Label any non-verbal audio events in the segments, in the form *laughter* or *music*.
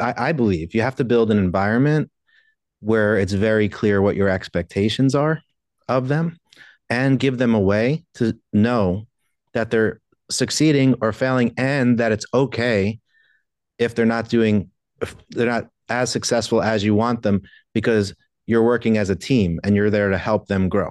I, I believe you have to build an environment where it's very clear what your expectations are of them and give them a way to know that they're succeeding or failing and that it's okay if they're not doing if they're not as successful as you want them because you're working as a team and you're there to help them grow.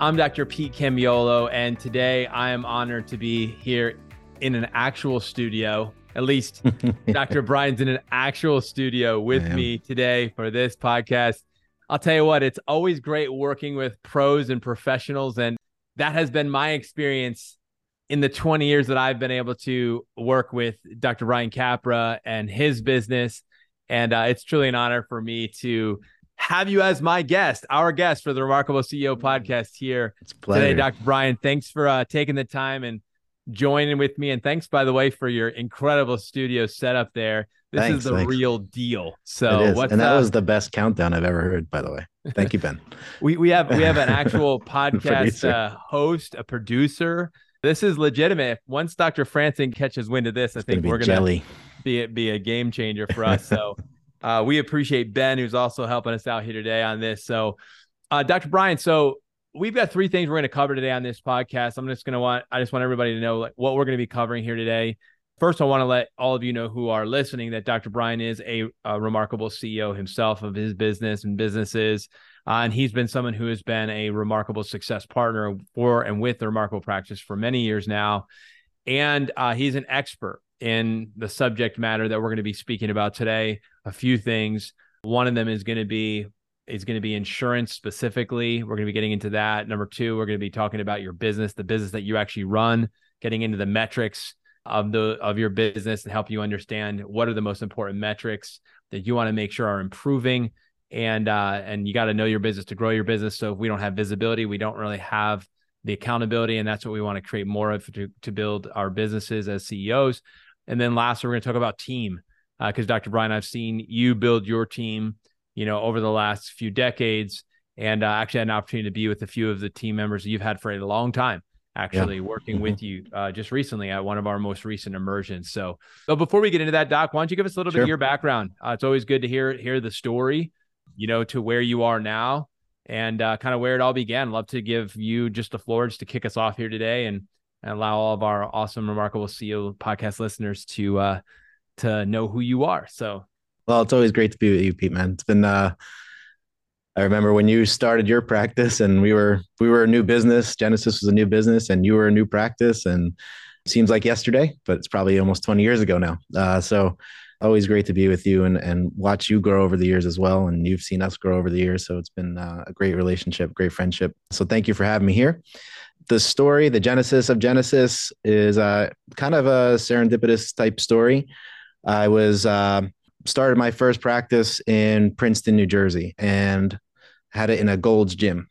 I'm Dr. Pete Camiolo, and today I am honored to be here in an actual studio. At least *laughs* Dr. Brian's in an actual studio with me today for this podcast. I'll tell you what, it's always great working with pros and professionals. And that has been my experience in the 20 years that I've been able to work with Dr. Brian Capra and his business. And uh, it's truly an honor for me to have you as my guest, our guest for the Remarkable CEO podcast here today, Dr. Brian. Thanks for uh, taking the time and joining with me. And thanks, by the way, for your incredible studio setup there. This thanks, is the thanks. real deal. So, what's, and that uh, was the best countdown I've ever heard. By the way, thank you, Ben. *laughs* we we have we have an actual *laughs* podcast uh, host, a producer. This is legitimate. Once Dr. Franson catches wind of this, it's I think gonna we're gonna be be a game changer for us. So. *laughs* Uh, we appreciate Ben, who's also helping us out here today on this. So, uh, Dr. Brian, so we've got three things we're going to cover today on this podcast. I'm just going to want, I just want everybody to know like what we're going to be covering here today. First, I want to let all of you know who are listening that Dr. Brian is a, a remarkable CEO himself of his business and businesses. Uh, and he's been someone who has been a remarkable success partner for and with the remarkable practice for many years now. And uh, he's an expert in the subject matter that we're going to be speaking about today. A few things. One of them is going to be is going to be insurance specifically. We're going to be getting into that. Number two, we're going to be talking about your business, the business that you actually run, getting into the metrics of the of your business and help you understand what are the most important metrics that you want to make sure are improving. And uh, and you got to know your business to grow your business. So if we don't have visibility, we don't really have the accountability, and that's what we want to create more of to to build our businesses as CEOs. And then last, we're going to talk about team because uh, Dr. Brian, I've seen you build your team, you know, over the last few decades, and uh, actually had an opportunity to be with a few of the team members you've had for a long time. Actually, yeah. working mm-hmm. with you uh, just recently at one of our most recent immersions. So, but before we get into that, Doc, why don't you give us a little sure. bit of your background? Uh, it's always good to hear hear the story, you know, to where you are now and uh, kind of where it all began. Love to give you just the floor just to kick us off here today and and allow all of our awesome, remarkable CEO podcast listeners to uh, to know who you are. So, well, it's always great to be with you, Pete. Man, it's been. Uh, I remember when you started your practice, and we were we were a new business. Genesis was a new business, and you were a new practice. And seems like yesterday, but it's probably almost twenty years ago now. Uh, so always great to be with you and and watch you grow over the years as well and you've seen us grow over the years so it's been uh, a great relationship great friendship so thank you for having me here the story, the genesis of Genesis, is uh, kind of a serendipitous type story. I was uh, started my first practice in Princeton, New Jersey, and had it in a Gold's gym,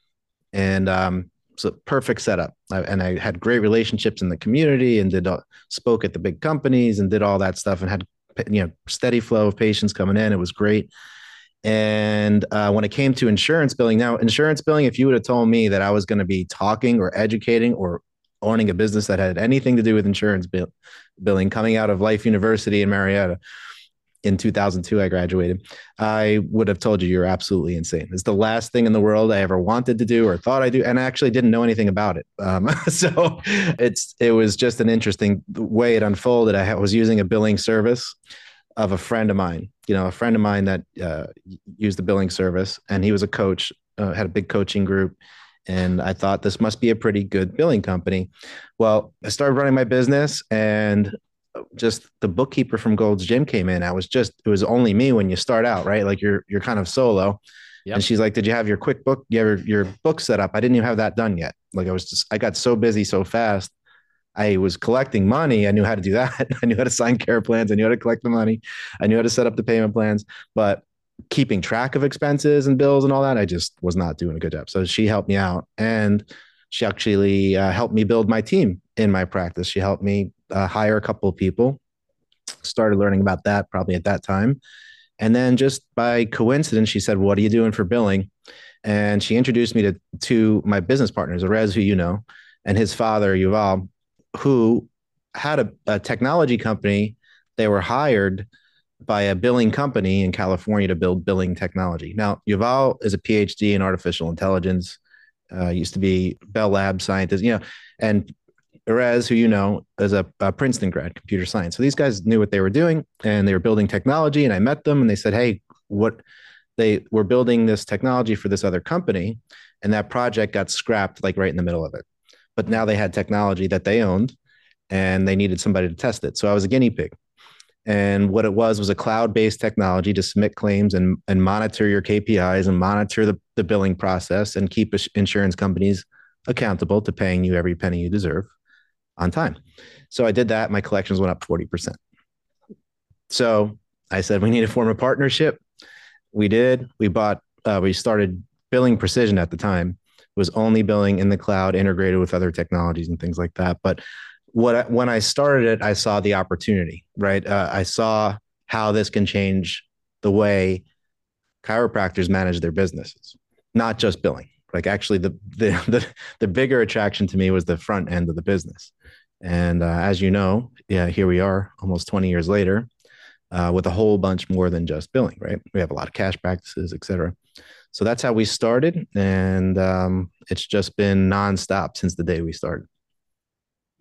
and um, it's a perfect setup. I, and I had great relationships in the community, and did uh, spoke at the big companies, and did all that stuff, and had you know steady flow of patients coming in. It was great. And uh, when it came to insurance billing, now insurance billing, if you would have told me that I was going to be talking or educating or owning a business that had anything to do with insurance bill- billing, coming out of Life University in Marietta in 2002, I graduated. I would have told you you're absolutely insane. It's the last thing in the world I ever wanted to do or thought I'd do, and I actually didn't know anything about it. Um, *laughs* so it's it was just an interesting way it unfolded. I was using a billing service of a friend of mine, you know, a friend of mine that uh, used the billing service, and he was a coach, uh, had a big coaching group, and I thought this must be a pretty good billing company. Well, I started running my business, and just the bookkeeper from Gold's Gym came in. I was just it was only me when you start out, right? Like you're you're kind of solo. Yep. And she's like, "Did you have your quick QuickBook? You have your, your book set up? I didn't even have that done yet. Like I was just I got so busy so fast. I was collecting money. I knew how to do that. *laughs* I knew how to sign care plans. I knew how to collect the money. I knew how to set up the payment plans. But keeping track of expenses and bills and all that, I just was not doing a good job. So she helped me out, and she actually uh, helped me build my team in my practice. She helped me uh, hire a couple of people. Started learning about that probably at that time, and then just by coincidence, she said, "What are you doing for billing?" And she introduced me to to my business partners, Erez, who you know, and his father Yuval, who had a, a technology company. They were hired by a billing company in California to build billing technology. Now, Yuval is a PhD in artificial intelligence. Uh, used to be Bell Lab scientist, you know, and Erez, who you know, is a, a, Princeton grad, computer science. So these guys knew what they were doing, and they were building technology. And I met them, and they said, "Hey, what they were building this technology for this other company, and that project got scrapped like right in the middle of it. But now they had technology that they owned, and they needed somebody to test it. So I was a guinea pig. And what it was was a cloud-based technology to submit claims and, and monitor your KPIs and monitor the, the billing process and keep insurance companies accountable to paying you every penny you deserve on time. So I did that. My collections went up 40%. So I said, we need to form a partnership. We did. We bought, uh, we started billing precision at the time. It was only billing in the cloud integrated with other technologies and things like that. But what when I started it, I saw the opportunity, right? Uh, I saw how this can change the way chiropractors manage their businesses, not just billing. Like actually, the the *laughs* the, the bigger attraction to me was the front end of the business. And uh, as you know, yeah, here we are, almost 20 years later, uh, with a whole bunch more than just billing. Right? We have a lot of cash practices, et cetera. So that's how we started, and um, it's just been nonstop since the day we started.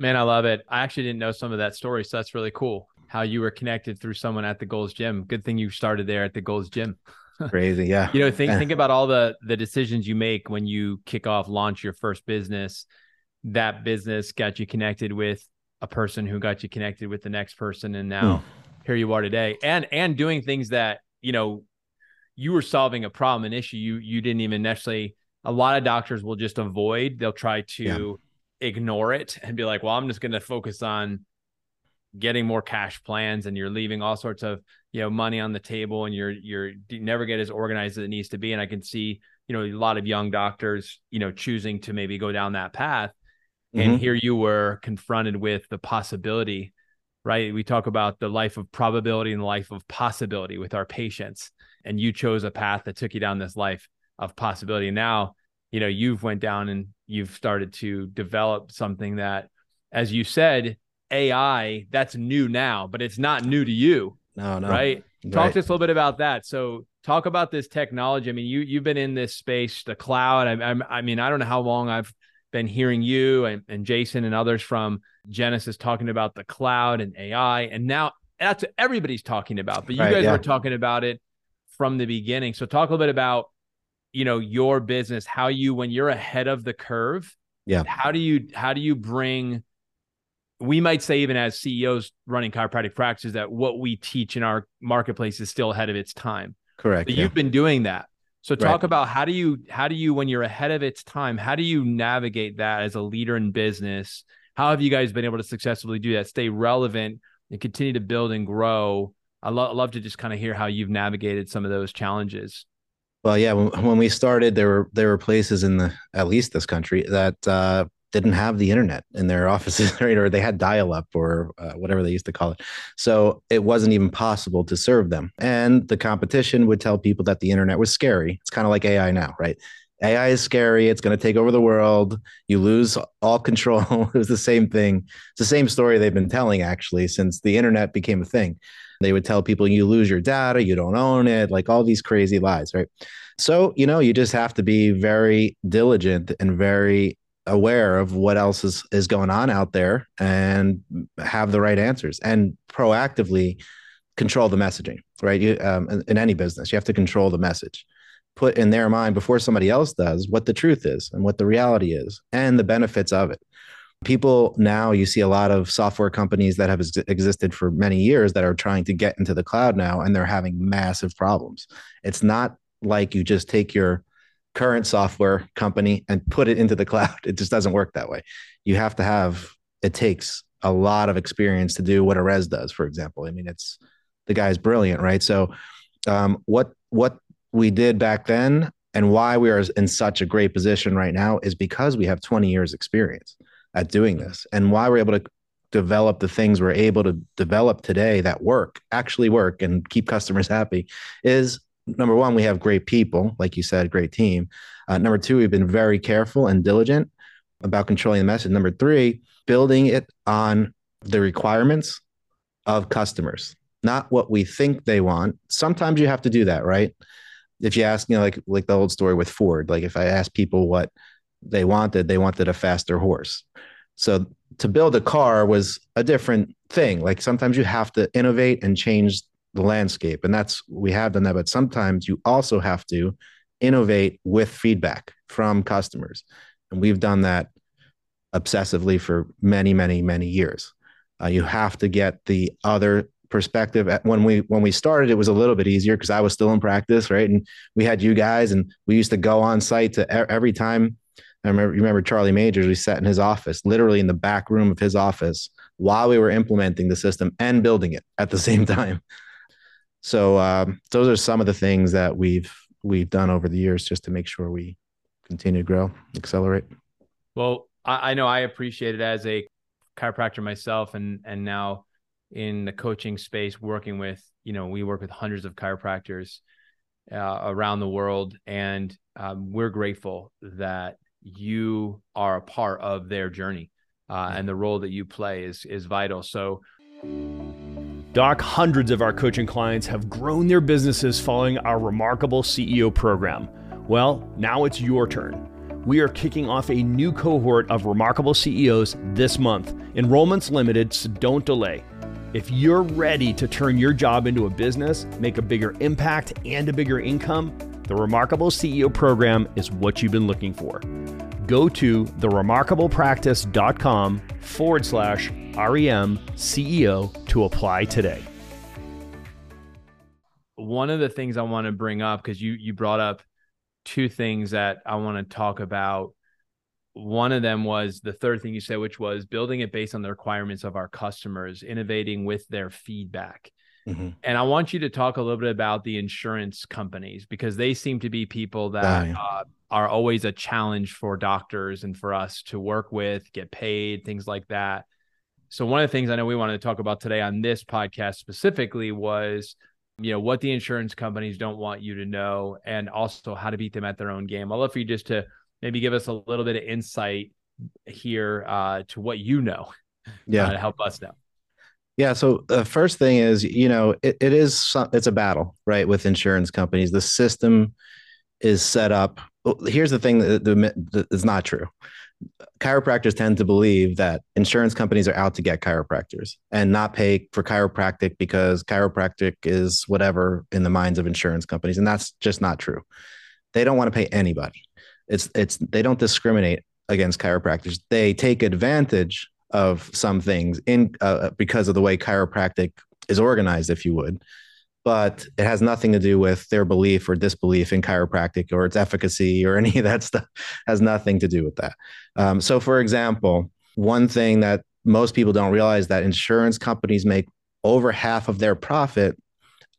Man, I love it. I actually didn't know some of that story, so that's really cool. How you were connected through someone at the Gold's Gym. Good thing you started there at the Gold's Gym. *laughs* Crazy, yeah. you know, think *laughs* think about all the the decisions you make when you kick off, launch your first business. That business got you connected with a person who got you connected with the next person, and now mm. here you are today, and and doing things that you know you were solving a problem, an issue you you didn't even necessarily. A lot of doctors will just avoid. They'll try to. Yeah ignore it and be like, well, I'm just going to focus on getting more cash plans and you're leaving all sorts of, you know, money on the table and you're, you're you never get as organized as it needs to be. And I can see, you know, a lot of young doctors, you know, choosing to maybe go down that path. Mm-hmm. And here you were confronted with the possibility, right? We talk about the life of probability and the life of possibility with our patients. And you chose a path that took you down this life of possibility. Now, you know, you've went down and you've started to develop something that, as you said, AI, that's new now, but it's not new to you. No, no. Right. Talk right. to us a little bit about that. So talk about this technology. I mean, you you've been in this space, the cloud. I, I, I mean, I don't know how long I've been hearing you and, and Jason and others from Genesis talking about the cloud and AI, and now that's what everybody's talking about. But you right, guys yeah. were talking about it from the beginning. So talk a little bit about you know your business how you when you're ahead of the curve yeah. how do you how do you bring we might say even as ceos running chiropractic practices that what we teach in our marketplace is still ahead of its time. Correct but yeah. you've been doing that. So talk right. about how do you how do you when you're ahead of its time how do you navigate that as a leader in business? How have you guys been able to successfully do that stay relevant and continue to build and grow? I lo- love to just kind of hear how you've navigated some of those challenges well, yeah, when, we started, there were there were places in the at least this country that uh, didn't have the internet in their *laughs* offices, right? Or they had dial up or uh, whatever they used to call it. So it wasn't even possible to serve them. And the competition would tell people that the internet was scary. It's kind of like AI now, right? AI is scary. It's going to take over the world. You lose all control. *laughs* it was the same thing. It's the same story they've been telling actually since the internet became a thing. They would tell people you lose your data, you don't own it, like all these crazy lies, right? So, you know, you just have to be very diligent and very aware of what else is, is going on out there and have the right answers and proactively control the messaging, right? You, um, in, in any business, you have to control the message put in their mind before somebody else does what the truth is and what the reality is and the benefits of it people now you see a lot of software companies that have ex- existed for many years that are trying to get into the cloud now and they're having massive problems. It's not like you just take your current software company and put it into the cloud. *laughs* It just doesn't work that way. You have to have it takes a lot of experience to do what Erez does for example. I mean it's the guy's brilliant right? So um, what what we did back then and why we are in such a great position right now is because we have 20 years experience at doing this and why we're able to develop the things we're able to develop today that work actually work and keep customers happy is number one we have great people like you said great team. Uh, number two we've been very careful and diligent about controlling the message. Number three building it on the requirements of customers not what we think they want. Sometimes you have to do that right? If you ask you know like like the old story with ford like if i ask people what they wanted they wanted a faster horse. So to build a car was a different thing. Like sometimes you have to innovate and change the landscape and that's we have done that but sometimes you also have to innovate with feedback from customers. And we've done that obsessively for many many many years. Uh, you have to get the other perspective. When we when we started it was a little bit easier because i was still in practice right? And we had you guys and we used to go on site to every time I remember, you remember Charlie Majors, we sat in his office, literally in the back room of his office while we were implementing the system and building it at the *laughs* same time. So um, those are some of the things that we've we've done over the years just to make sure we continue to grow, accelerate. Well, I, I know I appreciate it as a chiropractor myself, and and now in the coaching space, working with you know we work with hundreds of chiropractors uh, around the world, and um, we're grateful that you are a part of their journey. Uh, and the role that you play is is vital. So, Doc, hundreds of our coaching clients have grown their businesses following our remarkable CEO program. Well, now it's your turn. We are kicking off a new cohort of remarkable CEOs this month. Enrollment's limited, so don't delay. If you're ready to turn your job into a business, make a bigger impact, and a bigger income, the Remarkable CEO program is what you've been looking for. Go to theremarkablepractice.com forward slash REM CEO to apply today. One of the things I want to bring up, because you you brought up two things that I want to talk about. One of them was the third thing you said, which was building it based on the requirements of our customers, innovating with their feedback. Mm-hmm. And I want you to talk a little bit about the insurance companies because they seem to be people that uh, are always a challenge for doctors and for us to work with, get paid, things like that. So one of the things I know we wanted to talk about today on this podcast specifically was, you know, what the insurance companies don't want you to know, and also how to beat them at their own game. I'd love for you just to maybe give us a little bit of insight here uh, to what you know, *laughs* yeah, uh, to help us know. Yeah. So the first thing is, you know, it, it is it's a battle, right, with insurance companies. The system is set up. Here's the thing that, that is not true. Chiropractors tend to believe that insurance companies are out to get chiropractors and not pay for chiropractic because chiropractic is whatever in the minds of insurance companies, and that's just not true. They don't want to pay anybody. It's it's they don't discriminate against chiropractors. They take advantage of some things in uh, because of the way chiropractic is organized, if you would. But it has nothing to do with their belief or disbelief in chiropractic or its efficacy or *laughs* any of that stuff. has nothing to do with that. Um, so, for example, one thing that most people don't realize that insurance companies make over half of their profit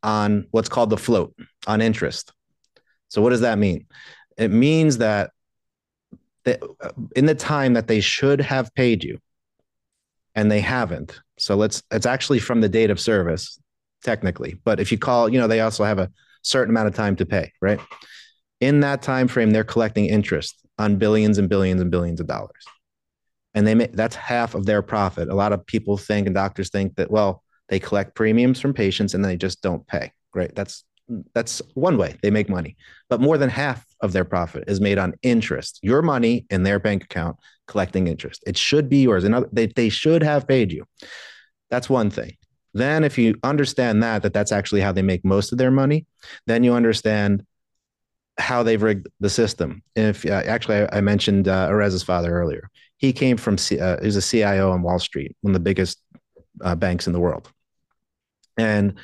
on what's called the float on interest. So, what does that mean? It means that in the time that they should have paid you, and they haven't. So let's it's actually from the date of service technically. But if you call, you know, they also have a certain amount of time to pay, right? In that time frame they're collecting interest on billions and billions and billions of dollars. And they make that's half of their profit. A lot of people think and doctors think that well, they collect premiums from patients and they just don't pay. Right? That's that's one way they make money. But more than half of their profit is made on interest, your money in their bank account collecting interest. It should be yours. And they, they should have paid you. That's one thing. Then, if you understand that, that that's actually how they make most of their money, then you understand how they've rigged the system. If uh, actually, I, I mentioned uh, Erez's father earlier, he came from uh, he was a CIO on Wall Street, one of the biggest uh, banks in the world. And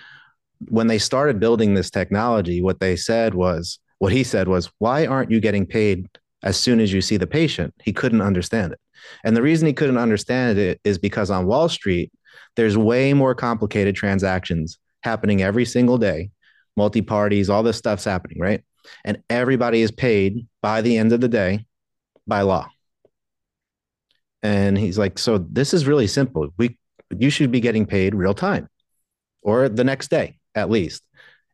when they started building this technology, what they said was, what he said was, why aren't you getting paid as soon as you see the patient? He couldn't understand it. And the reason he couldn't understand it is because on Wall Street, there's way more complicated transactions happening every single day, multi parties, all this stuff's happening, right? And everybody is paid by the end of the day by law. And he's like, so this is really simple. We you should be getting paid real time or the next day at least.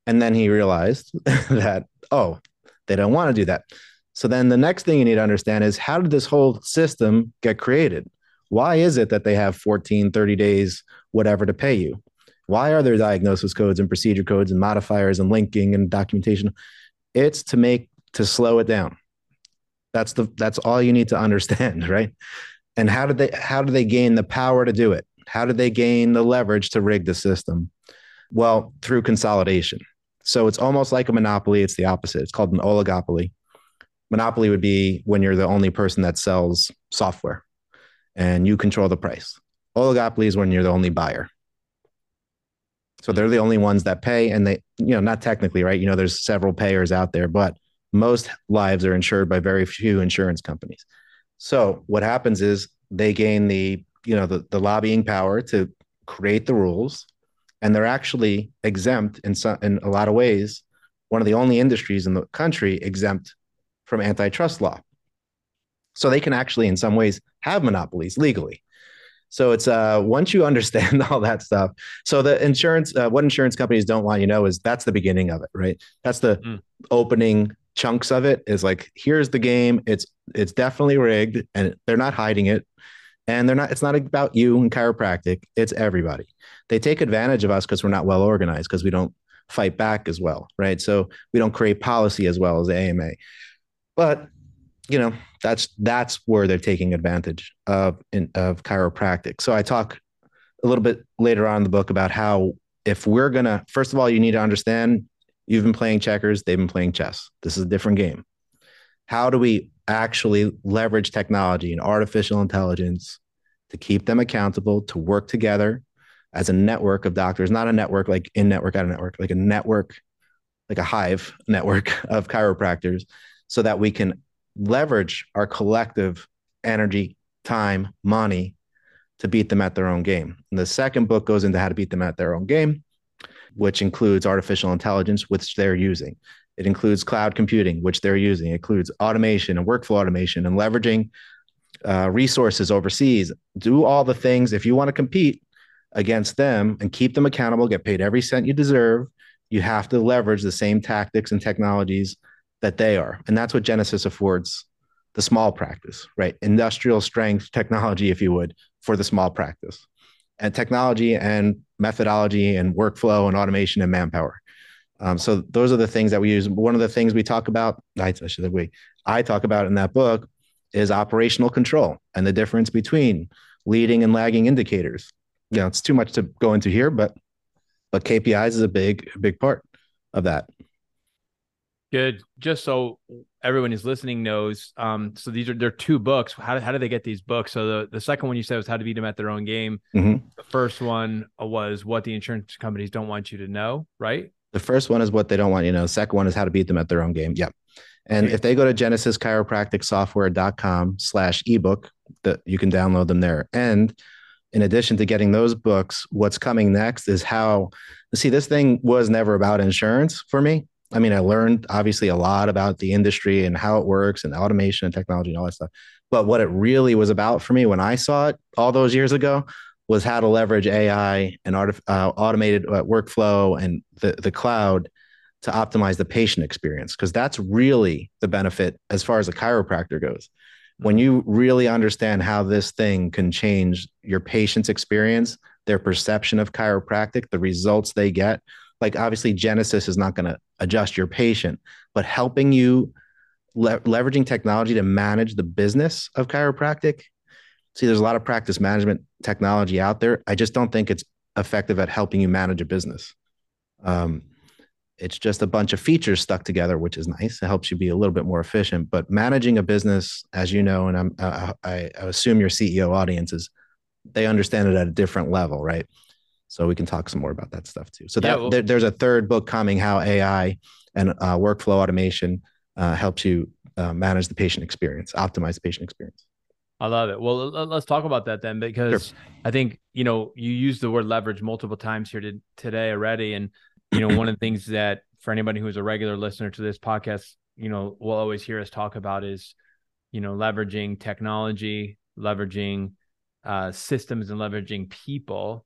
And then he realized *laughs* that, oh, they don't want to do that. So then the next thing you need to understand is how did this whole system get created? Why is it that they have 14, 30 days, whatever to pay you? Why are there diagnosis codes and procedure codes and modifiers and linking and documentation? It's to make to slow it down. That's the that's all you need to *laughs* understand, right? And how did they how do they gain the power to do it? How did they gain the leverage to rig the system? Well, through consolidation. So it's almost like a monopoly. It's the opposite. It's called an oligopoly. Monopoly would be when you're the only person that sells software and you control the price. Oligopoly is when you're the only buyer. So they're the only ones that pay and they, you know, not technically, right? You know, there's several payers out there, but most lives are insured by very few insurance companies. So what happens is they gain the, you know, the, the lobbying power to create the rules and they're actually exempt in some in a lot of ways one of the only industries in the country exempt from antitrust law. So they can actually in some ways have monopolies legally. So it's uh once you understand *laughs* all that stuff so the insurance uh, what insurance companies don't want you know is that's the beginning of it right? That's the mm. opening chunks of it is like here's the game. It's it's definitely rigged and they're not hiding it and they're not it's not about you and chiropractic it's everybody. They take advantage of us because we're not well organized because we don't fight back as well right? So we don't create policy as well as the ama but you know that's that's where they're taking advantage of in, of chiropractic. So i talk a little bit later on in the book about how if we're gonna first of all you need to understand you've been playing checkers they've been playing chess. This is a different game. How do we actually leverage technology and artificial intelligence to keep them accountable, to work together as a network of doctors, not a network like in network, out of network, like a network, like a hive *laughs* network of chiropractors, so that we can leverage our collective energy, time, money to beat them at their own game. And the second book goes into how to beat them at their own game, which includes artificial intelligence, which they're using. It includes cloud computing, which they're using. It includes automation and workflow automation and leveraging uh, resources overseas. Do all the things. If you want to compete against them and keep them accountable, get paid every cent you deserve, you have to leverage the same tactics and technologies that they are. And that's what Genesis affords the small practice, right? Industrial strength technology, if you would, for the small practice. And technology and methodology and workflow and automation and manpower. Um, so those are the things that we use. One of the things we talk about, I, I should we, I talk about in that book is operational control and the difference between leading and lagging indicators. You know, it's too much to go into here, but but KPIs is a big big part of that. Good. Just so everyone who's listening knows, um, so these are they're two books. How, how do they get these books? So the, the second one you said was how to beat them at their own game. Mm-hmm. The first one was what the insurance companies don't want you to know, right? The first one is what they don't want you to know. The second one is how to beat them at their own game. Yep. And if they go to genesischiropracticsoftware.com slash ebook, that you can download them there. And in addition to getting those books, what's coming next is how see this thing was never about insurance for me. I mean, I learned obviously a lot about the industry and how it works and automation and technology and all that stuff. But what it really was about for me when I saw it all those years ago was how to leverage AI and uh, automated uh, workflow and the, the cloud to optimize the patient experience because that's really the benefit as far as a chiropractor goes. When you really understand how this thing can change your patient's experience their perception of chiropractic the results they get like obviously genesis is not going to adjust your patient but helping you le- leveraging technology to manage the business of chiropractic see there's a lot of practice management technology out there i just don't think it's effective at helping you manage a business um, it's just a bunch of features stuck together, which is nice. It helps you be a little bit more efficient. But managing a business, as you know, and I'm, uh, I, I assume your CEO audiences, they understand it at a different level, right? So we can talk some more about that stuff too. So that yeah, well, there, there's a third book coming, how AI and uh, workflow automation uh, helps you uh, manage the patient experience, optimize the patient experience. I love it. Well, let's talk about that then, because sure. I think you know you used the word leverage multiple times here to, today already, and you know one of the things that for anybody who's a regular listener to this podcast, you know, will always hear us talk about is, you know, leveraging technology, leveraging uh, systems, and leveraging people,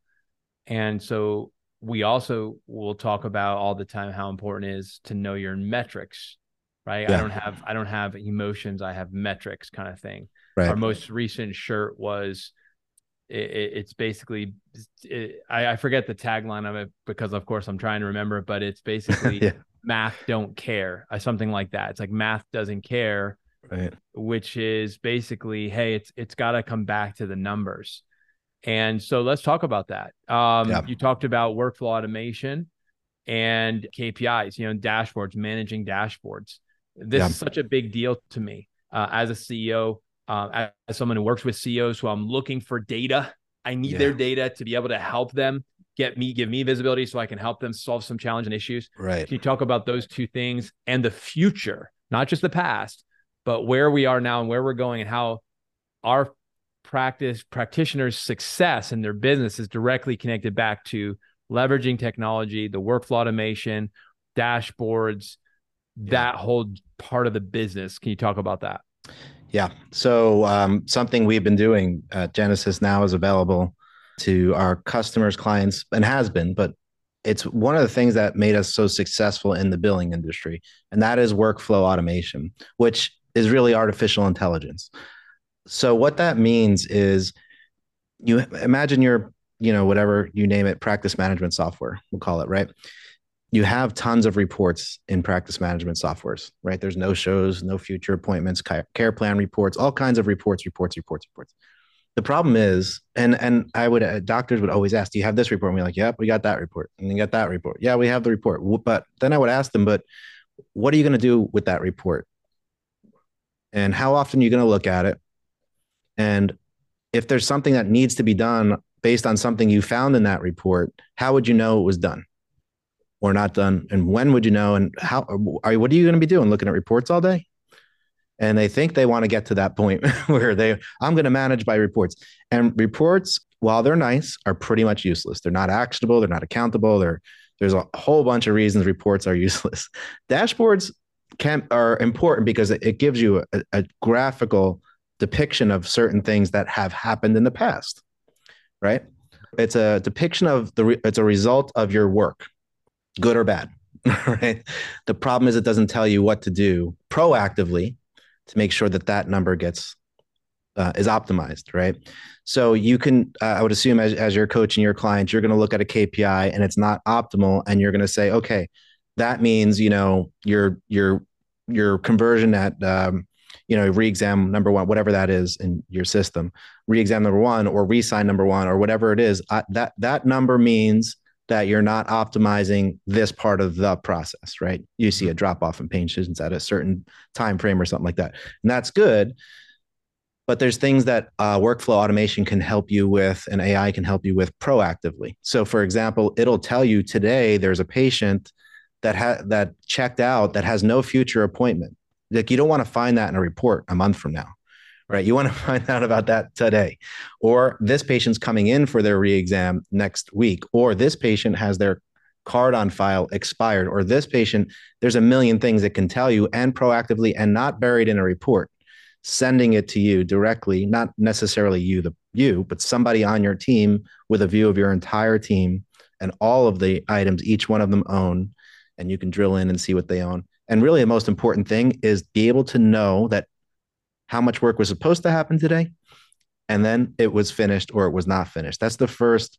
and so we also will talk about all the time how important it is to know your metrics right yeah. i don't have i don't have emotions i have metrics kind of thing right. our most recent shirt was it, it's basically it, I, I, forget the tagline of it because of course i'm trying to remember but it's basically *laughs* yeah. math don't care uh, something like that it's like math doesn't care right which is basically hey it's it's got to come back to the numbers and so let's talk about that. Um, yeah. You talked about workflow automation and KPIs, you know, dashboards, managing dashboards. This yeah. is such a big deal to me uh, as a CEO, uh, as, as, someone who works with CEOs who I'm looking for data. I need yeah. their data to be able to help them get me, give me visibility so I can help them solve some challenge and issues. Right. Can you talk about those two things and the future, not just the past, but where we are now and where we're going and how our practice practitioners' success in their business is directly connected back to leveraging technology, the workflow automation, dashboards, yeah. that whole part of the business. Can you talk about that? Yeah. So um, something we've been doing at Genesis now is available to our customers, clients, and has been, but it's one of the things that made us so successful in the billing industry, and that is workflow automation, which is really artificial intelligence. So what that means is you imagine your, you know, whatever you name it, practice management software, we'll call it, right? You have tons of reports in practice management softwares, right? There's no shows, no future appointments, care plan reports, all kinds of reports, reports, reports, reports. The problem is, and and I would uh, doctors would always ask, "Do you have this report?" And we're like, "Yep, we got that report, and you got that report. Yeah, we have the report." But then I would ask them, "But what are you going to do with that report? And how often are you going to look at it? And if there's something that needs to be done based on something you found in that report, how would you know it was done or not done? And when would you know? And how are what are you going to be doing? Looking at reports all day? And they think they want to get to that point *laughs* where they, I'm going to manage by reports. And reports, while they're nice, are pretty much useless. They're not actionable. They're not accountable. They're, there's a whole bunch of reasons reports are *laughs* useless. Dashboards can are important because it, gives you a, a graphical depiction of certain things that have happened in the past, right? It's a depiction of the, it's a result of your work, good or bad, *laughs* right? The problem is it doesn't tell you what to do proactively to make sure that that number gets uh, is optimized, right? So you can, uh, I would assume, as, as you're coaching your clients, you're going to look at a KPI and it's not optimal, and you're going to say, okay, that means you know your your your conversion at um, you know, re-exam number one, whatever that is in your system, re-exam number one or re-sign number one or whatever it is, I, that that number means that you're not optimizing this part of the process, right? You see a drop off in pain patients at a certain time frame or something like that, and that's good. But there's things that uh, workflow automation can help you with, and AI can help you with proactively. So, for example, it'll tell you today there's a patient that ha- that checked out that has no future appointment like you don't want to find that in a report a month from now, right? You want to *laughs* find out about that today. Or this patient's coming in for their re-exam next week, or this patient has their card on file expired, or this patient, there's a million things that can tell you and proactively and not buried in a report, sending it to you directly, not necessarily you, the you, but somebody on your team with a view of your entire team and all of the items each one of them own. And you can drill in and see what they own and really, the most important thing is be able to know that how much work was supposed to happen today, and then it was finished or it was not finished. That's the first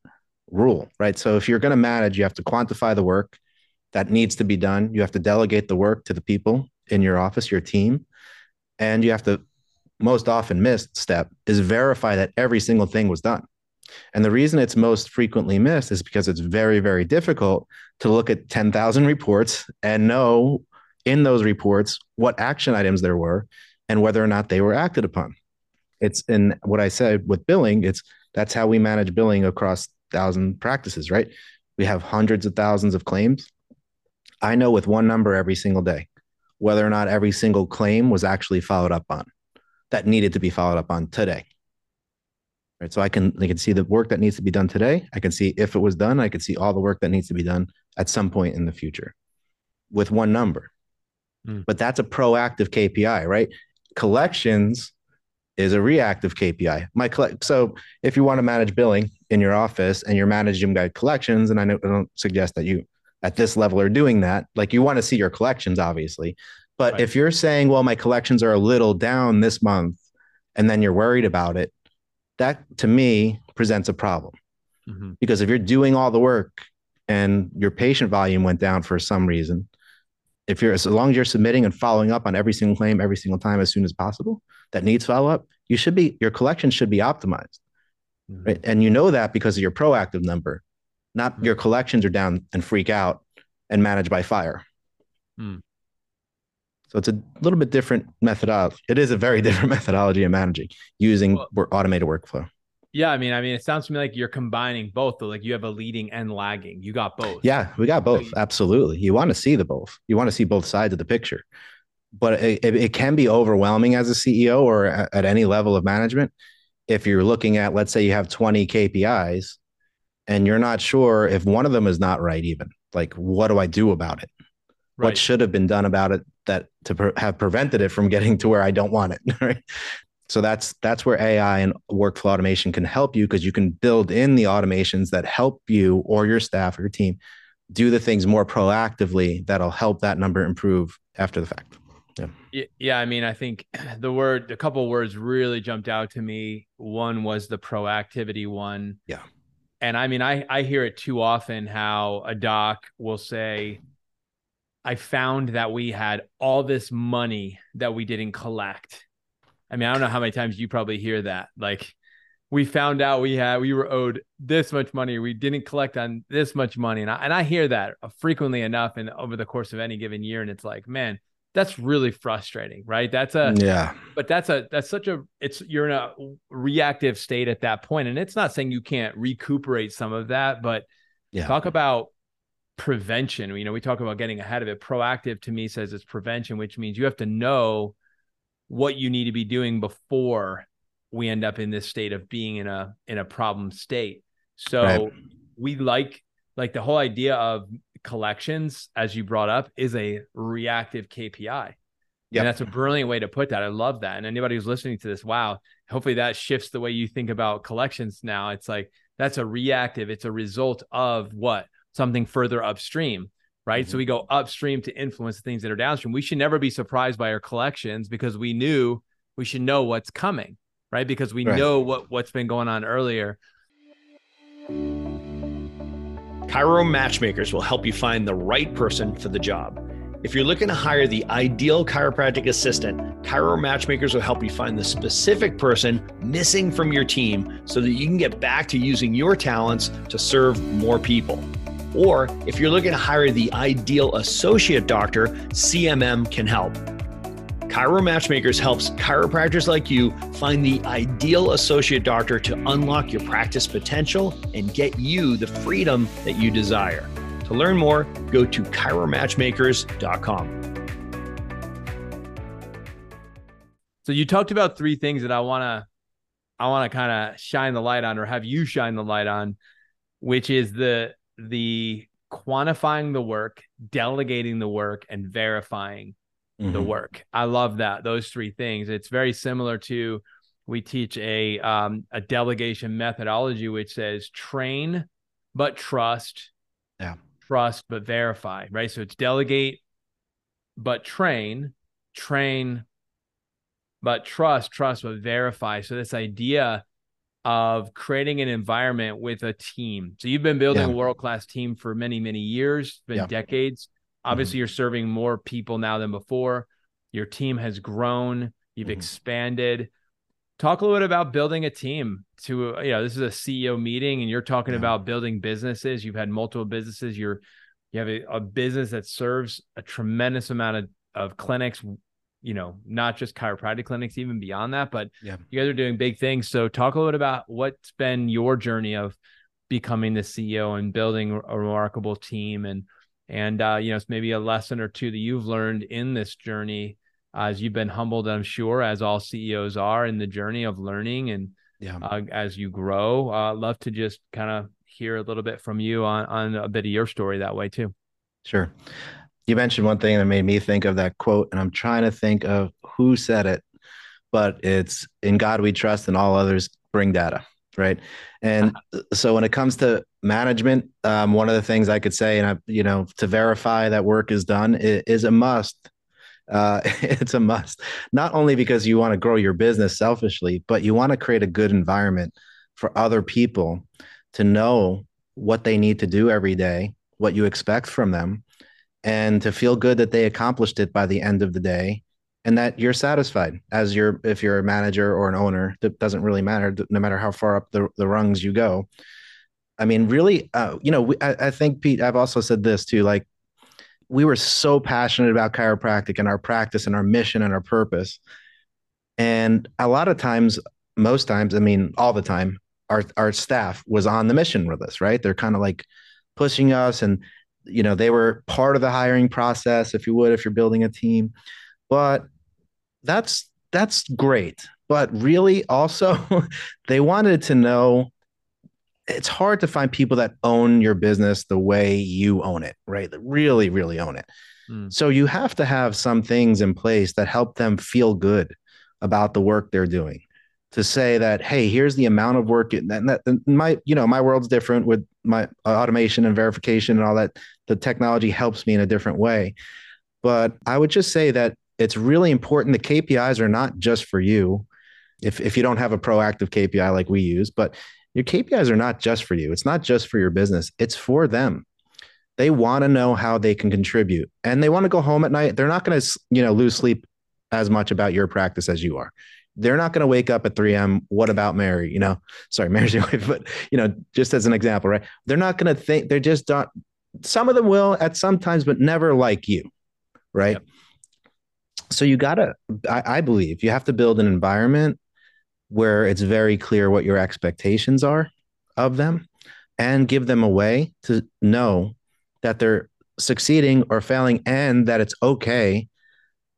rule, right? So if you're going to manage, you have to quantify the work that needs to be done. You have to delegate the work to the people in your office, your team, and you have to most often missed step is verify that every single thing was done. And the reason it's most frequently missed is because it's very, very difficult to look at 10,000 reports and know in those reports what action items there were and whether or not they were acted upon. It's in what I said with billing, it's that's how we manage billing across thousand practices, right? We have hundreds of thousands of claims. I know with one number every single day whether or not every single claim was actually followed up on that needed to be followed up on today. Right. So I can I can see the work that needs to be done today. I can see if it was done. I can see all the work that needs to be done at some point in the future with one number. Mm. But that's a proactive KPI, right? Collections is a reactive KPI. My collect so if you want to manage billing in your office and you're managing by collections, and I, know, I don't suggest that you at this level are doing that, like you want to see your collections, obviously. But right. if you're saying, well, my collections are a little down this month, and then you're worried about it, that to me presents a problem. Mm-hmm. Because if you're doing all the work and your patient volume went down for some reason, if you're as long as you're submitting and following up on every single claim every single time as soon as possible that needs follow up, you should be your collection should be optimized. Mm-hmm. Right. And you know that because of your proactive number, not mm-hmm. your collections are down and freak out and manage by fire. Mm. So it's a little bit different methodology. It is a very *laughs* different methodology of managing using well, automated workflow. Yeah, I mean, I mean, it sounds to me like you're combining both. Though, like you have a leading and lagging. You got both. Yeah, we got both. Absolutely. You want to see the both. You want to see both sides of the picture. But it, it, can be overwhelming as a CEO or at any level of management if you're looking at, let's say, you have 20 KPIs, and you're not sure if one of them is not right. Even like, what do I do about it? Right. What should have been done about it that to pre- have prevented it from getting to where I don't want it. *laughs* Right. So that's that's where AI and workflow automation can help you because you can build in the automations that help you or your staff or your team do the things more proactively that'll help that number improve after the fact. Yeah. Yeah. I mean, I think the word, a couple words really jumped out to me. One was the proactivity one. Yeah. And I mean, I, I hear it too often how a doc will say, I found that we had all this money that we didn't collect. I mean, I don't know how many times you probably hear that. Like, we found out we had we were owed this much money, we didn't collect on this much money, and I and I hear that frequently enough, and over the course of any given year, and it's like, man, that's really frustrating, right? That's a yeah, but that's a that's such a it's you're in a reactive state at that point, and it's not saying you can't recuperate some of that, but yeah, talk about prevention. You know, we talk about getting ahead of it. Proactive to me says it's prevention, which means you have to know what you need to be doing before we end up in this state of being in a in a problem state. So right. we like like the whole idea of collections, as you brought up, is a reactive KPI. Yeah, that's a brilliant way to put that. I love that. And anybody who's listening to this, wow, hopefully that shifts the way you think about collections now. It's like that's a reactive, it's a result of what? something further upstream right? Mm-hmm. So we go upstream to influence the things that are downstream. We should never be surprised by our collections because we knew we should know what's coming, right? Because we right. know what what's been going on earlier. Chiro Matchmakers will help you find the right person for the job. If you're looking to hire the ideal chiropractic assistant, Chiro Matchmakers will help you find the specific person missing from your team so that you can get back to using your talents to serve more people. Or if you're looking to hire the ideal associate doctor, CMM can help. Chiro Matchmakers helps chiropractors like you find the ideal associate doctor to unlock your practice potential and get you the freedom that you desire. To learn more, go to chiromatchmakers.com. So you talked about three things that I want to I want to kind of shine the light on or have you shine the light on, which is the the quantifying the work, delegating the work, and verifying mm-hmm. the work. I love that those three things. It's very similar to we teach a um, a delegation methodology which says train but trust, yeah, trust but verify. Right, so it's delegate but train, train but trust, trust but verify. So this idea of creating an environment with a team. So you've been building yeah. a world class team for many, many years, been yeah. decades. Obviously, mm-hmm. you're serving more people now than before. Your team has grown, you've mm-hmm. expanded. talk a little bit about building a team to you know this is a ceo meeting and you're talking yeah. about building businesses you've had multiple businesses you're you have a, a, business that serves a tremendous amount of, of clinics you know not just chiropractic clinics even beyond that but yeah. you guys are doing big things so talk a little bit about what's been your journey of becoming the ceo and building a remarkable team and and uh, you know it's maybe a lesson or two that you've learned in this journey as you've been humbled, I'm sure, as all CEOs are in the journey of learning and yeah. uh, as you grow. Uh, love to just kind of hear a little bit from you on on a bit of your story that way too. Sure. You mentioned one thing that made me think of that quote, and I'm trying to think of who said it, but it's in God we trust, and all others bring data, right? And so when it comes to management, um, one of the things I could say, and I, you know, to verify that work is done, is, is a must uh, *laughs* it's a must. Not only because you want to grow your business selfishly, but you want to create a good environment for other people to know what they need to do every day, what you expect from them, and to feel good that they accomplished it by the end of the day and that you're satisfied as you're if you're a manager or an owner that doesn't really matter no matter how far up the, the rungs you go i mean really uh, you know I, I think pete i've also said this too like we were so passionate about chiropractic and our practice and our mission and our purpose. And a lot of times, most times, I mean, all the time, our our staff was on the mission with us, right? They're kind of like pushing us and you know, they were part of the hiring process, if you would, if you're building a team. But that's that's great. But really also *laughs* they wanted to know it's hard to find people that own your business the way you own it, right? That really, really own it. Mm. So you have to have some things in place that help them feel good about the work they're doing. To say that, hey, here's the amount of work, and that, that my, you know, my world's different with my uh, automation and verification and all that. The technology helps me in a different way, but I would just say that it's really important. The KPIs are not just for you. If if you don't have a proactive KPI like we use, but your KPIs are not just for you. It's not just for your business. It's for them. They want to know how they can contribute and they want to go home at night. They're not going to, you know, lose sleep as much about your practice as you are. They're not going to wake up at 3 a.m. What about Mary? You know, sorry, Mary's *laughs* your wife, but you know, just as an example, right? They're not going to think they're just not. Some of them will at some times, but never like you, right? Yep. So you gotta, I, I believe, you have to build an environment where it's very clear what your expectations are of them and give them a way to know that they're succeeding or failing and that it's okay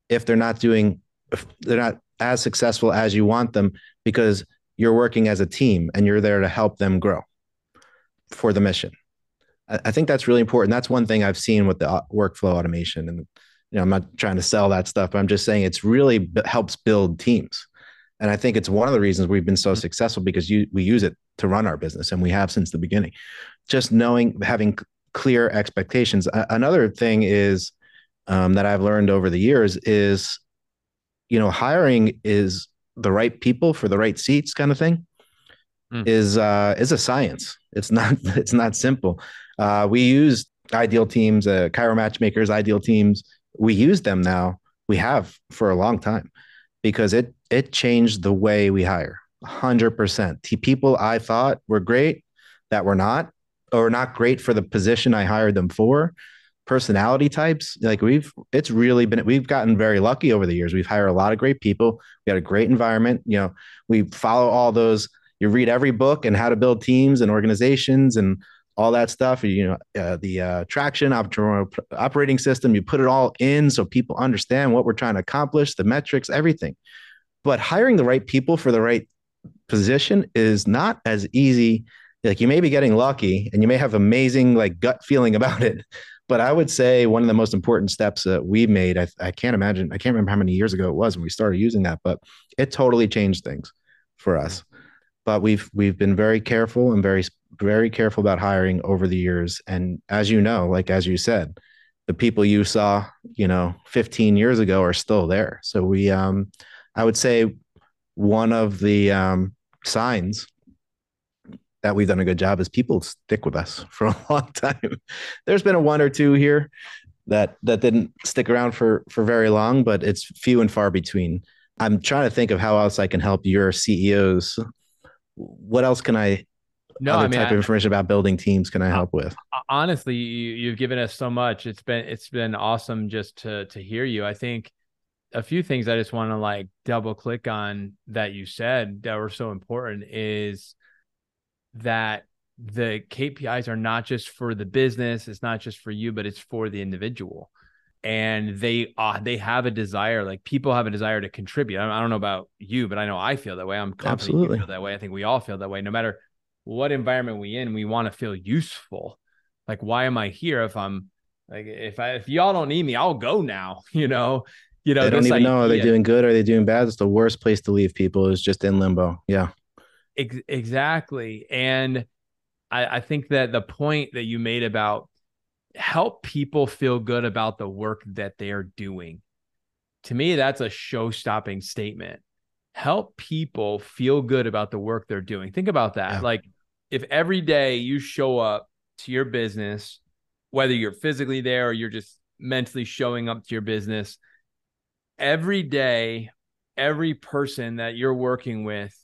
if they're not doing if they're not as successful as you want them because you're working as a team and you're there to help them grow for the mission i think that's really important that's one thing i've seen with the uh, workflow automation and you know i'm not trying to sell that stuff but i'm just saying it's really helps build teams and I think it's one of the reasons we've been so mm-hmm. successful because you, we use it to run our business and we have since the beginning. Just knowing, having clear expectations. another thing is um, that I've learned over the years is, you know, hiring is the right people for the right seats kind of thing mm. is uh, is a science. It's not *laughs* it's not simple. Uh, we use ideal teams, uh, Chiro Matchmakers, ideal teams. We use them now. We have for a long time because it it changed the way we hire 100% people i thought were great that were not or not great for the position i hired them for personality types like we've it's really been we've gotten very lucky over the years we've hired a lot of great people we had a great environment you know we follow all those you read every book and how to build teams and organizations and all that stuff you know uh, the uh, traction operating system you put it all in so people understand what we're trying to accomplish the metrics everything but hiring the right people for the right position is not as easy. Like you may be getting lucky and you may have amazing like gut feeling *laughs* about it. But I would say one of the most important steps that we made, I, I can't imagine, I can't remember how many years ago it was when we started using that, but it totally changed things for us. But we've we've been very careful and very very careful about hiring over the years. And as you know, like as you said, the people you saw, you know, 15 years ago are still there. So we um I would say one of the um, signs that we've done a good job is people stick with us *laughs* for a long time. There's been a one or two here that that didn't stick around for for very long, but it's few and far between. I'm trying to think of how else I can help your CEOs. What else can I no, other I mean, type of information about building teams can I help with? Uh, uh, honestly, you, have given us so much. It's been it's been awesome just to to hear you. I think a few things I just want to like double click on that you said that were so important is that the KPIs are not just for the business, it's not just for you, but it's for the individual. And they uh, they have a desire, like people have a desire to contribute. I don't, know about you, but I know I feel that way. I'm absolutely feel that way. I think we all feel that way. No matter what environment we in, we want to feel useful. Like, why am I here if I'm like if I if y'all don't need me, I'll go now. *laughs* You know, you know, they don't even idea. know are they doing good? Are they doing bad? It's the worst place to leave people is just in limbo. Yeah. Ex- exactly. And I, I think that the point that you made about help people feel good about the work that they are doing. To me, that's a show stopping statement. Help people feel good about the work they're doing. Think about that. Yeah. Like, if every day you show up to your business, whether you're physically there or you're just mentally showing up to your business, every day, every person that you're working with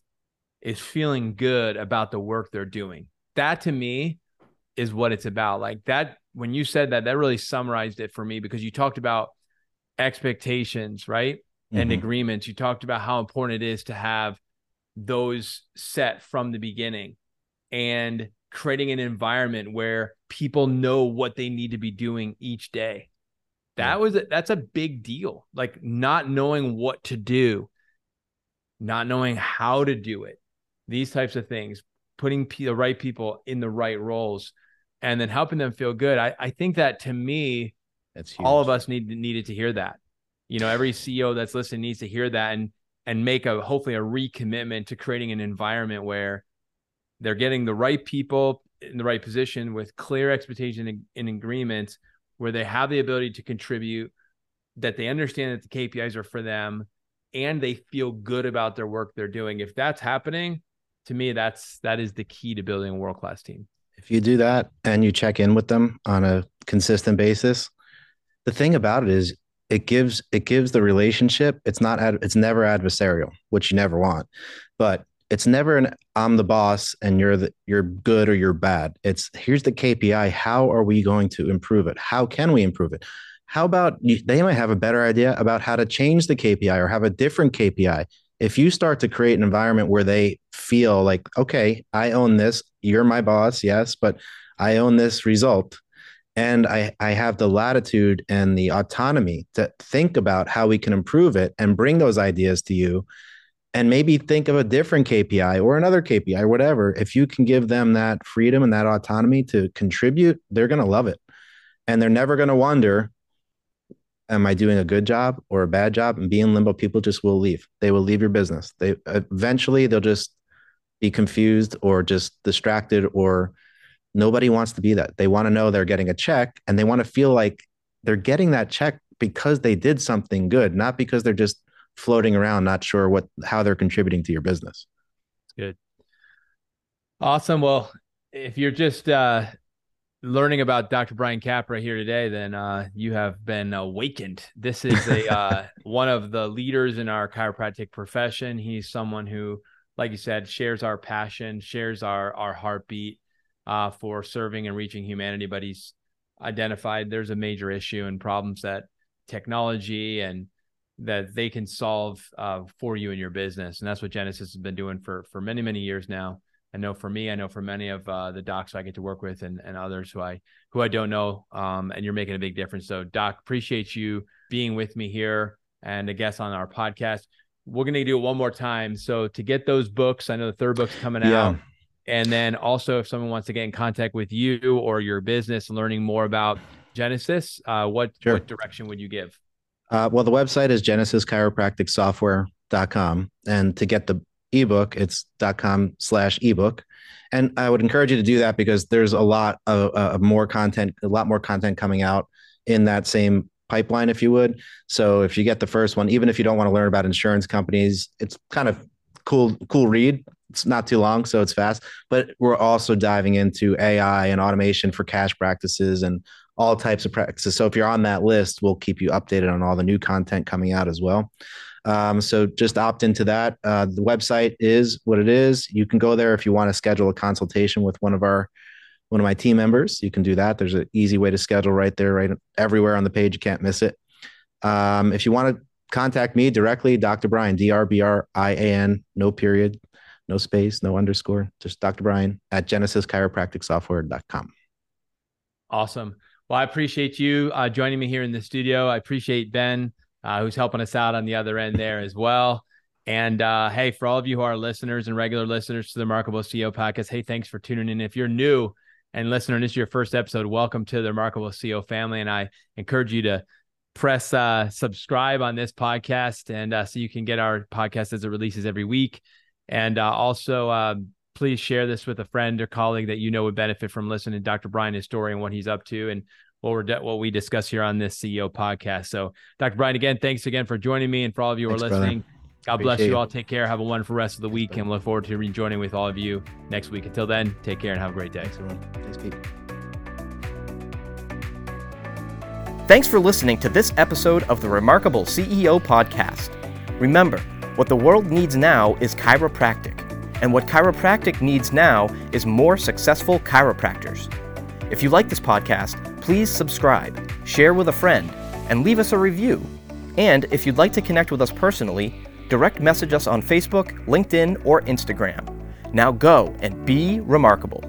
is feeling good about the work they're doing. That to me is what it's about. Like that, when you said that, that really summarized it for me because you talked about expectations, right? Mm-hmm. And agreements. You talked about how important it is to have those set from the beginning and creating an environment where people know what they need to be doing each day that was a, that's a big deal. Like not knowing what to do, not knowing how to do it. These types of things, putting p- the right people in the right roles and then helping them feel good. I, I think that to me, that's huge. all of us need needed to hear that. You know, every CEO that's listening needs to hear that and and make a hopefully a recommitment to creating an environment where they're getting the right people in the right position with clear expectation and, and agreement where they have the ability to contribute, that they understand that the KPIs are for them, and they feel good about their work they're doing. If that's happening, to me, that's that is the key to building a world class team. If you do that and you check in with them on a consistent basis, the thing about it is it gives it gives the relationship it's not ad, it's never adversarial which you never want but it's never an I'm the boss and you're the you're good or you're bad. It's here's the KPI. How are we going to improve it? How can we improve it? How about you, they might have a better idea about how to change the KPI or have a different KPI. If you start to create an environment where they feel like, okay, I own this, you're my boss, yes, but I own this result. And I, I have the latitude and the autonomy to think about how we can improve it and bring those ideas to you and maybe think of a different KPI or another KPI whatever. If you can give them that freedom and that autonomy to contribute, they're going to love it. And they're never going to wonder, am I doing a good job or a bad job? And being limbo, people just will leave. They will leave your business. They eventually they'll just be confused or just distracted or nobody wants to be that. They want to know they're getting a check and they want to feel like they're getting that check because they did something good, not because they're just floating around, not sure what how they're contributing to your business. It's good. Awesome. Well, if you're just uh, learning about Dr. Brian Capra here today, then uh, you have been awakened. This is a *laughs* uh, one of the leaders in our chiropractic profession. He's someone who, like you said, shares our passion, shares our our heartbeat uh, for serving and reaching humanity. But he's identified there's a major issue and problems that technology and that they can solve uh, for you in your business. And that's what Genesis has been doing for for many many years now. I know for me, I know for many of uh, the docs I get to work with and, and others who I who I don't know. Um, and you're making a big difference. So, Doc, appreciate you being with me here and a guest on our podcast. We're gonna do it one more time. So to get those books, I know the third book's coming yeah. out. And then also, if someone wants to get in contact with you or your business, and learning more about Genesis, uh, what sure. what direction would you give? Uh, well, the website is genesischiropracticsoftware.com. And to get the ebook, it's .com slash ebook. And I would encourage you to do that because there's a lot of, uh, of more content, a lot more content coming out in that same pipeline, if you would. So if you get the first one, even if you don't want to learn about insurance companies, it's kind of cool, cool read. It's not too long, so it's fast. But we're also diving into AI and automation for cash practices and all types of practices. So if you're on that list, we'll keep you updated on all the new content coming out as well. Um, so just opt into that. Uh, the website is what it is. You can go there if you want to schedule a consultation with one of our one of my team members. You can do that. There's an easy way to schedule right there, right everywhere on the page. You can't miss it. Um, if you want to contact me directly, Dr. Brian, D R B R I A N, no period, no space, no underscore, just Dr. Brian at genesischiropracticsoftware.com. Awesome. Well, I appreciate you uh, joining me here in the studio. I appreciate Ben, uh, who's helping us out on the other end there as well. And uh, hey, for all of you who are listeners and regular listeners to the Remarkable CEO podcast, hey, thanks for tuning in. If you're new and listener, this is your first episode, welcome to the Remarkable CEO family. And I encourage you to press uh, subscribe on this podcast, and uh, so you can get our podcast as it releases every week. And uh, also, um, please share this with a friend or colleague that you know would benefit from listening to Dr. Brian, his story and what he's up to and what we're de- what we discuss here on this CEO podcast. So, Dr. Brian, again, thanks again for joining me and for all of you who are listening. Brother. God Appreciate bless you all. Take care. Have a wonderful rest of the week, and look forward to rejoining with all of you next week. Until then, take care and have a great day. everyone. Thanks, Pete. Thanks for listening to this episode of the Remarkable CEO podcast. Remember, what the world needs now is chiropractic and what chiropractic needs now is more successful chiropractors. If you like this podcast, please subscribe, share with a friend, and leave us a review. And if you'd like to connect with us personally, direct message us on Facebook, LinkedIn, or Instagram. Now go and be remarkable.